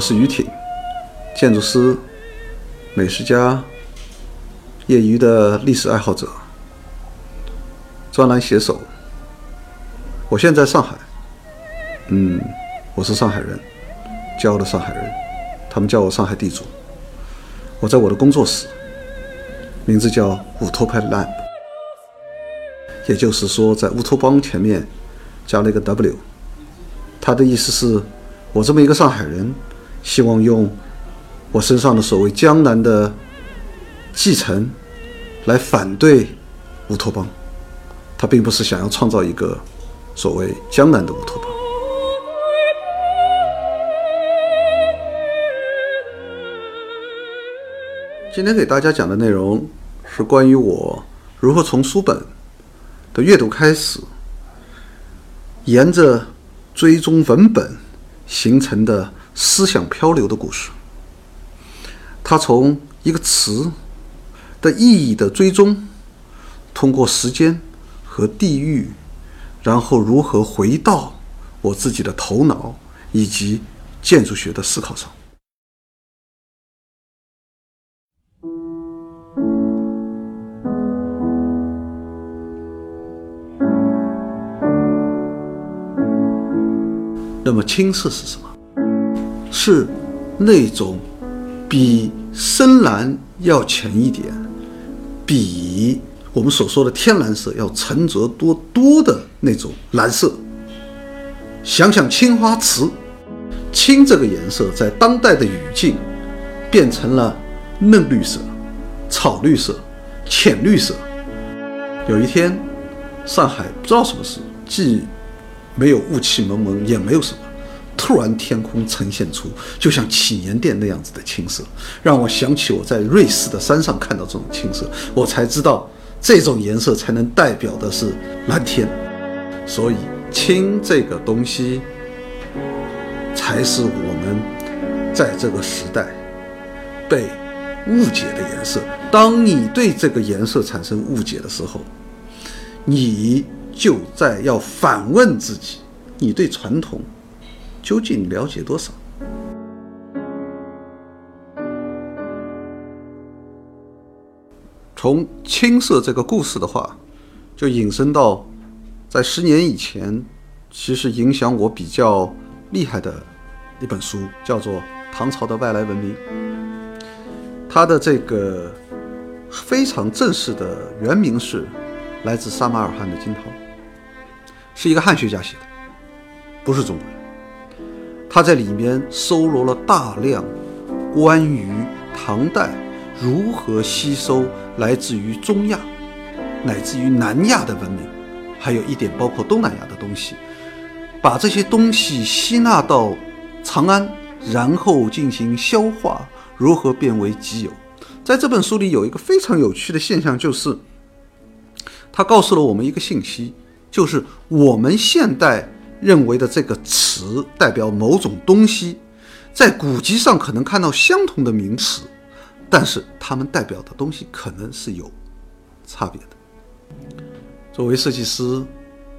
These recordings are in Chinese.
我是于挺，建筑师、美食家、业余的历史爱好者、专栏写手。我现在上海，嗯，我是上海人，骄傲的上海人，他们叫我上海地主。我在我的工作室，名字叫乌托派 Lab，也就是说，在乌托邦前面加了一个 W。他的意思是，我这么一个上海人。希望用我身上的所谓江南的继承来反对乌托邦，他并不是想要创造一个所谓江南的乌托邦。今天给大家讲的内容是关于我如何从书本的阅读开始，沿着追踪文本形成的。思想漂流的故事，它从一个词的意义的追踪，通过时间和地域，然后如何回到我自己的头脑以及建筑学的思考上。那么，青色是什么？是那种比深蓝要浅一点，比我们所说的天蓝色要沉着多多的那种蓝色。想想青花瓷，青这个颜色在当代的语境变成了嫩绿色、草绿色、浅绿色。有一天，上海不知道什么事，既没有雾气蒙蒙，也没有什么。突然，天空呈现出就像祈年殿那样子的青色，让我想起我在瑞士的山上看到这种青色，我才知道这种颜色才能代表的是蓝天。所以，青这个东西才是我们在这个时代被误解的颜色。当你对这个颜色产生误解的时候，你就在要反问自己：你对传统。究竟了解多少？从青色这个故事的话，就引申到在十年以前，其实影响我比较厉害的一本书，叫做《唐朝的外来文明》。它的这个非常正式的原名是来自撒马尔罕的金涛，是一个汉学家写的，不是中国人。他在里面收罗了大量关于唐代如何吸收来自于中亚乃至于南亚的文明，还有一点包括东南亚的东西，把这些东西吸纳到长安，然后进行消化，如何变为己有。在这本书里有一个非常有趣的现象，就是他告诉了我们一个信息，就是我们现代。认为的这个词代表某种东西，在古籍上可能看到相同的名词，但是它们代表的东西可能是有差别的。作为设计师，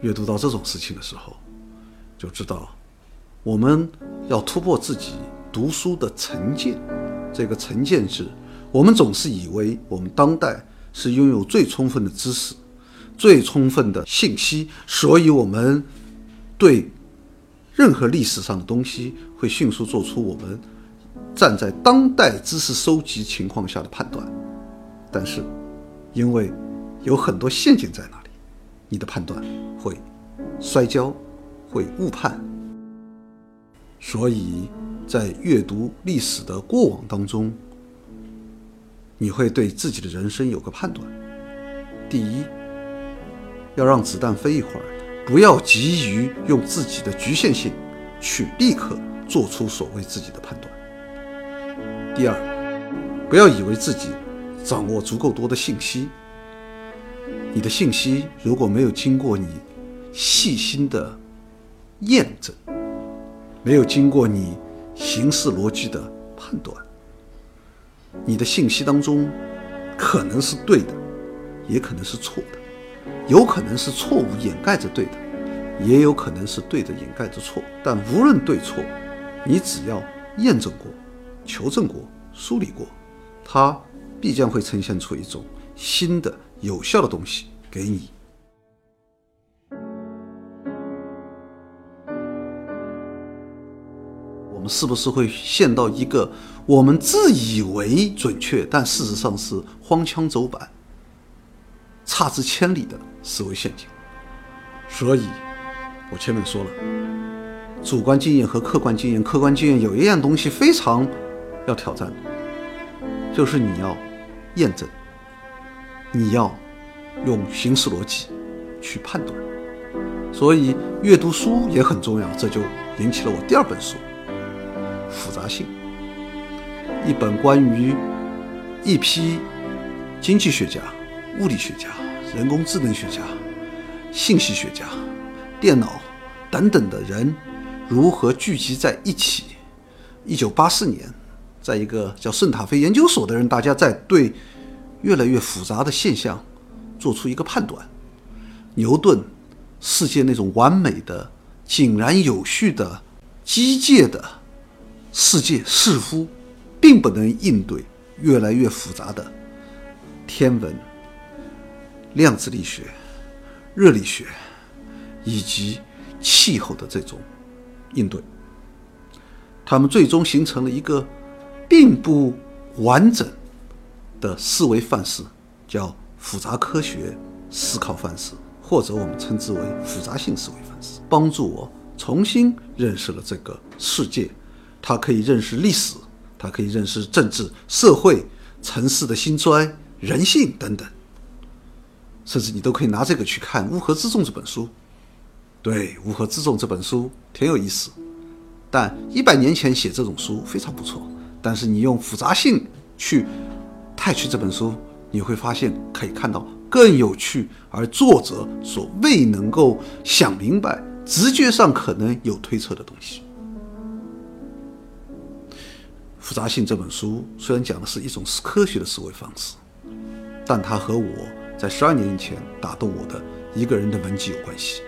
阅读到这种事情的时候，就知道我们要突破自己读书的成见。这个成见是，我们总是以为我们当代是拥有最充分的知识、最充分的信息，所以我们。对任何历史上的东西，会迅速做出我们站在当代知识收集情况下的判断，但是因为有很多陷阱在那里，你的判断会摔跤，会误判，所以在阅读历史的过往当中，你会对自己的人生有个判断。第一，要让子弹飞一会儿。不要急于用自己的局限性去立刻做出所谓自己的判断。第二，不要以为自己掌握足够多的信息，你的信息如果没有经过你细心的验证，没有经过你形式逻辑的判断，你的信息当中可能是对的，也可能是错的。有可能是错误掩盖着对的，也有可能是对的掩盖着错。但无论对错，你只要验证过、求证过、梳理过，它必将会呈现出一种新的、有效的东西给你。我们是不是会陷到一个我们自以为准确，但事实上是荒腔走板、差之千里的思维陷阱？所以，我前面说了，主观经验和客观经验，客观经验有一样东西非常要挑战的，就是你要验证，你要用形式逻辑去判断。所以，阅读书也很重要，这就引起了我第二本书。复杂性，一本关于一批经济学家、物理学家、人工智能学家、信息学家、电脑等等的人如何聚集在一起。一九八四年，在一个叫圣塔菲研究所的人，大家在对越来越复杂的现象做出一个判断：牛顿世界那种完美的、井然有序的、机械的。世界似乎并不能应对越来越复杂的天文、量子力学、热力学以及气候的这种应对，他们最终形成了一个并不完整的思维范式，叫复杂科学思考范式，或者我们称之为复杂性思维范式，帮助我重新认识了这个世界。它可以认识历史，它可以认识政治、社会、城市的兴衰、人性等等，甚至你都可以拿这个去看《乌合之众》这本书。对，《乌合之众》这本书挺有意思，但一百年前写这种书非常不错。但是你用复杂性去太去这本书，你会发现可以看到更有趣而作者所未能够想明白、直觉上可能有推测的东西。复杂性这本书虽然讲的是一种科学的思维方式，但它和我在十二年前打动我的一个人的文集有关系。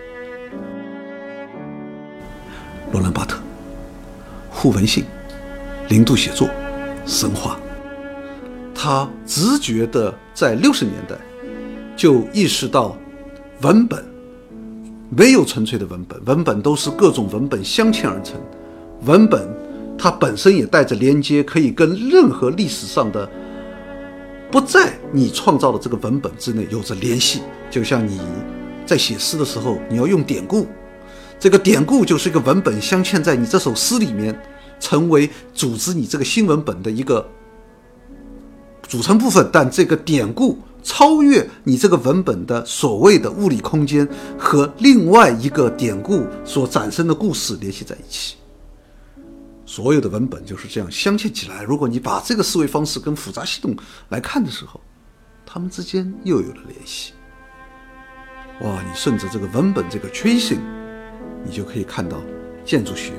罗兰·巴特，互文性、零度写作、神话。他直觉的在六十年代就意识到，文本没有纯粹的文本，文本都是各种文本镶嵌而成，文本。它本身也带着连接，可以跟任何历史上的不在你创造的这个文本之内有着联系。就像你在写诗的时候，你要用典故，这个典故就是一个文本镶嵌在你这首诗里面，成为组织你这个新文本的一个组成部分。但这个典故超越你这个文本的所谓的物理空间，和另外一个典故所产生的故事联系在一起。所有的文本就是这样镶嵌起来。如果你把这个思维方式跟复杂系统来看的时候，它们之间又有了联系。哇，你顺着这个文本这个 tracing，你就可以看到建筑学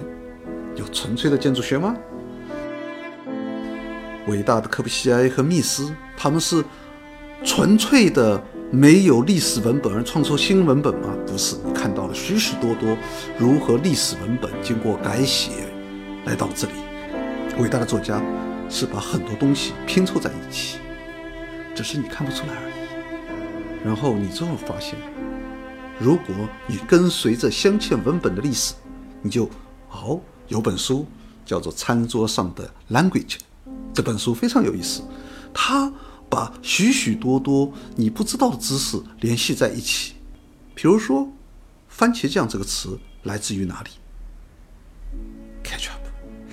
有纯粹的建筑学吗？伟大的科布西埃和密斯，他们是纯粹的没有历史文本而创作新文本吗？不是，你看到了许许多多如何历史文本经过改写。来到这里，伟大的作家是把很多东西拼凑在一起，只是你看不出来而已。然后你最后发现，如果你跟随着镶嵌文本的历史，你就哦，有本书叫做《餐桌上的 Language》，这本书非常有意思，它把许许多多你不知道的知识联系在一起。比如说，番茄酱这个词来自于哪里。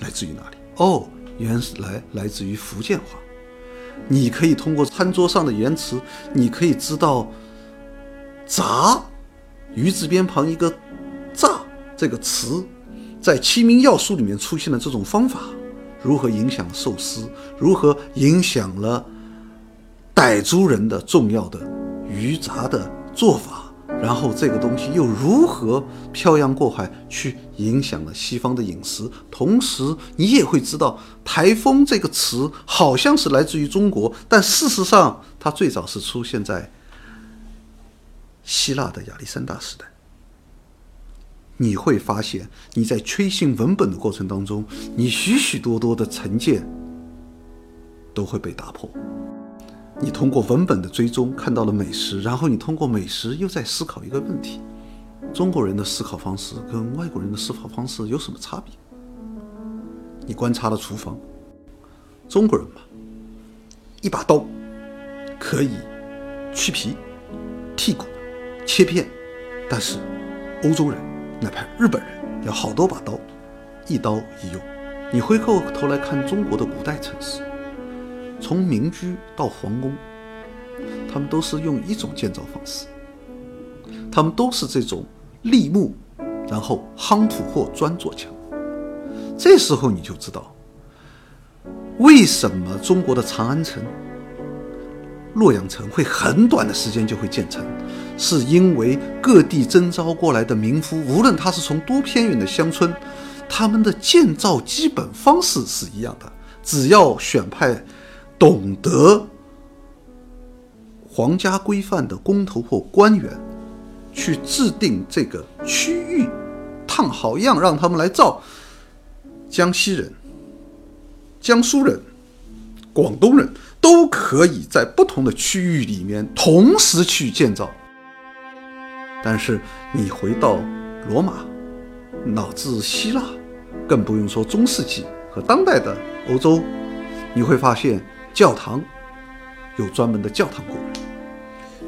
来自于哪里？哦，原来来自于福建话。你可以通过餐桌上的言辞，你可以知道“炸”鱼字边旁一个“炸”这个词，在《齐民要术》里面出现的这种方法，如何影响寿司，如何影响了傣族人的重要的鱼杂的做法。然后这个东西又如何漂洋过海去影响了西方的饮食？同时，你也会知道“台风”这个词好像是来自于中国，但事实上它最早是出现在希腊的亚历山大时代。你会发现你在推信文本的过程当中，你许许多多的成见都会被打破。你通过文本的追踪看到了美食，然后你通过美食又在思考一个问题：中国人的思考方式跟外国人的思考方式有什么差别？你观察了厨房，中国人嘛，一把刀可以去皮、剔骨、切片，但是欧洲人，哪怕日本人，有好多把刀，一刀一用。你回过头来看中国的古代城市。从民居到皇宫，他们都是用一种建造方式，他们都是这种立木，然后夯土或砖做墙。这时候你就知道，为什么中国的长安城、洛阳城会很短的时间就会建成，是因为各地征召过来的民夫，无论他是从多偏远的乡村，他们的建造基本方式是一样的，只要选派。懂得皇家规范的工头或官员，去制定这个区域，烫好样让他们来造。江西人、江苏人、广东人都可以在不同的区域里面同时去建造。但是你回到罗马，乃至希腊，更不用说中世纪和当代的欧洲，你会发现。教堂有专门的教堂工人，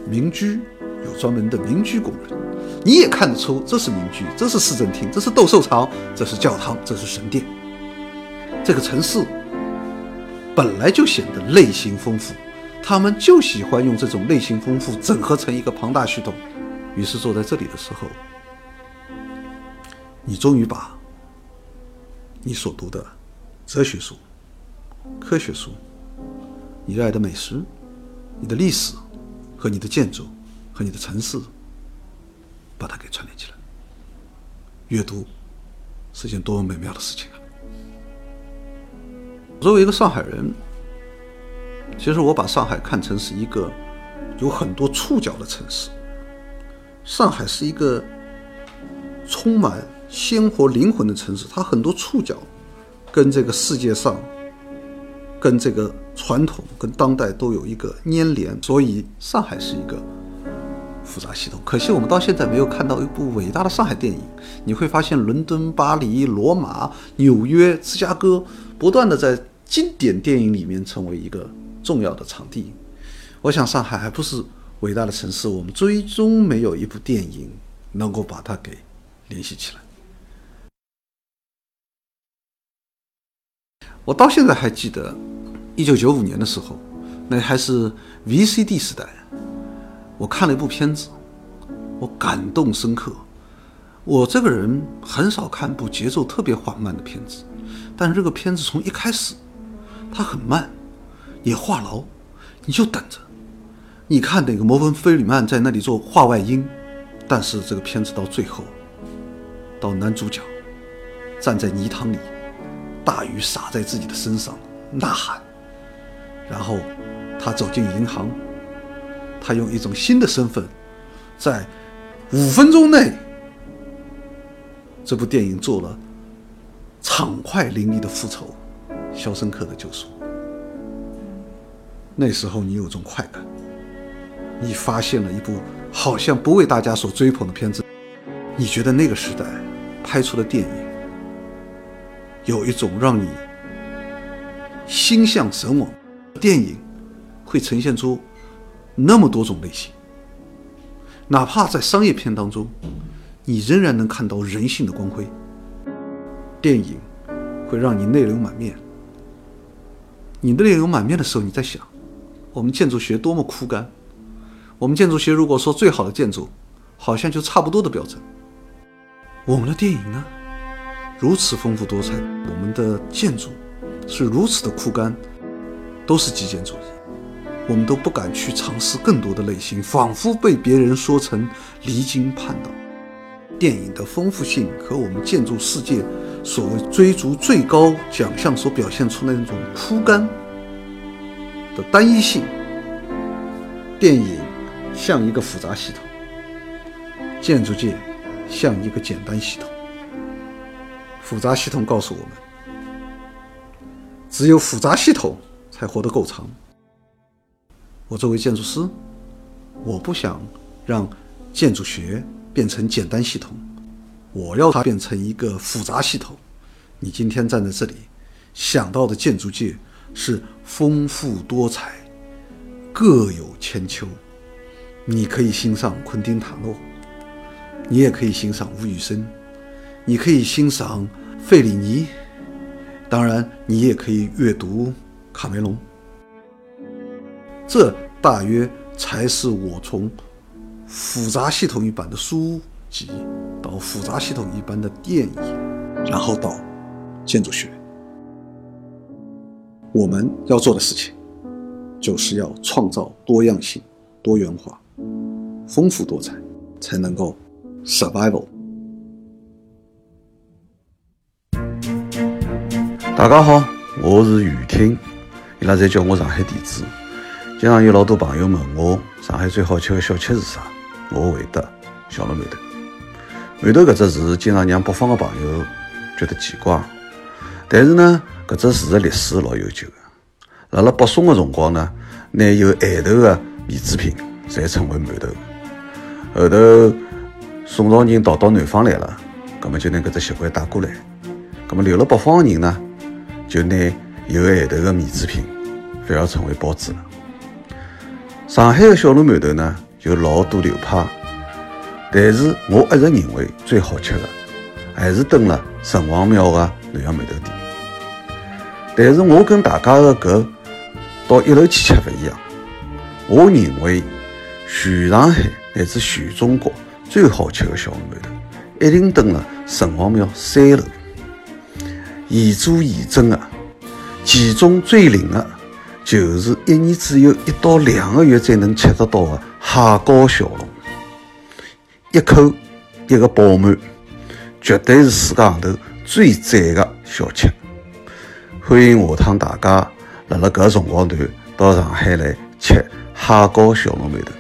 民居有专门的民居工人。你也看得出，这是民居，这是市政厅，这是斗兽场，这是教堂，这是神殿。这个城市本来就显得类型丰富，他们就喜欢用这种类型丰富整合成一个庞大系统。于是坐在这里的时候，你终于把你所读的哲学书、科学书。你热爱的美食，你的历史和你的建筑和你的城市，把它给串联起来。阅读是件多么美妙的事情啊！作为一个上海人，其实我把上海看成是一个有很多触角的城市。上海是一个充满鲜活灵魂的城市，它很多触角跟这个世界上。跟这个传统、跟当代都有一个粘连，所以上海是一个复杂系统。可惜我们到现在没有看到一部伟大的上海电影。你会发现，伦敦、巴黎、罗马、纽约、芝加哥不断的在经典电影里面成为一个重要的场地。我想，上海还不是伟大的城市，我们最终没有一部电影能够把它给联系起来。我到现在还记得。一九九五年的时候，那还是 VCD 时代，我看了一部片子，我感动深刻。我这个人很少看部节奏特别缓慢的片子，但是这个片子从一开始，它很慢，也话痨，你就等着。你看那个摩根·菲里曼在那里做话外音，但是这个片子到最后，到男主角站在泥塘里，大雨洒在自己的身上，呐喊。然后，他走进银行，他用一种新的身份，在五分钟内，这部电影做了畅快淋漓的复仇，《肖申克的救赎》。那时候你有种快感，你发现了一部好像不为大家所追捧的片子，你觉得那个时代拍出的电影有一种让你心向神往。电影会呈现出那么多种类型，哪怕在商业片当中，你仍然能看到人性的光辉。电影会让你泪流满面。你的泪流满面的时候，你在想，我们建筑学多么枯干。我们建筑学如果说最好的建筑，好像就差不多的标准。我们的电影呢，如此丰富多彩，我们的建筑是如此的枯干。都是极简主义，我们都不敢去尝试更多的类型，仿佛被别人说成离经叛道。电影的丰富性和我们建筑世界所谓追逐最高奖项所表现出的那种枯干的单一性。电影像一个复杂系统，建筑界像一个简单系统。复杂系统告诉我们，只有复杂系统才活得够长。我作为建筑师，我不想让建筑学变成简单系统，我要它变成一个复杂系统。你今天站在这里，想到的建筑界是丰富多彩、各有千秋。你可以欣赏昆汀·塔诺，你也可以欣赏吴宇森，你可以欣赏费里尼，当然，你也可以阅读卡梅隆。这大约才是我从复杂系统一般的书籍到复杂系统一般的电影，然后到建筑学。我们要做的事情，就是要创造多样性、多元化、丰富多彩，才能够 survival。大家好，我是雨听，伊拉侪叫我上海地主。经常有老多朋友问我，上海最好吃的小吃是啥？我回答：小笼馒头。馒头搿只字，经常让北方的朋友觉得奇怪。但是呢，搿只字的历史老悠久的。辣辣北宋的辰光呢，拿有馅头的面制品侪称为馒头。后头宋朝人逃到南方来了，葛么就拿搿只习惯带过来。葛么留辣北方的人呢，就拿有馅头的面制品反而称为包子了。上海的小笼馒头呢，有老多流派，但是我一直认为最好吃的还是蹲了城隍庙的南阳馒头店。但是我跟大家的搿到一楼去吃不一样，我认为全上海乃至全中国最好吃的小笼馒头，一定蹲了城隍庙三楼，现做现蒸的，其中最灵的。就是一年只有一到两个月才能吃得到的海膏小笼，一口一个饱满，绝对是世界上头最赞的小吃。欢迎下趟大家辣辣搿辰光段到上海来吃海膏小笼馒头。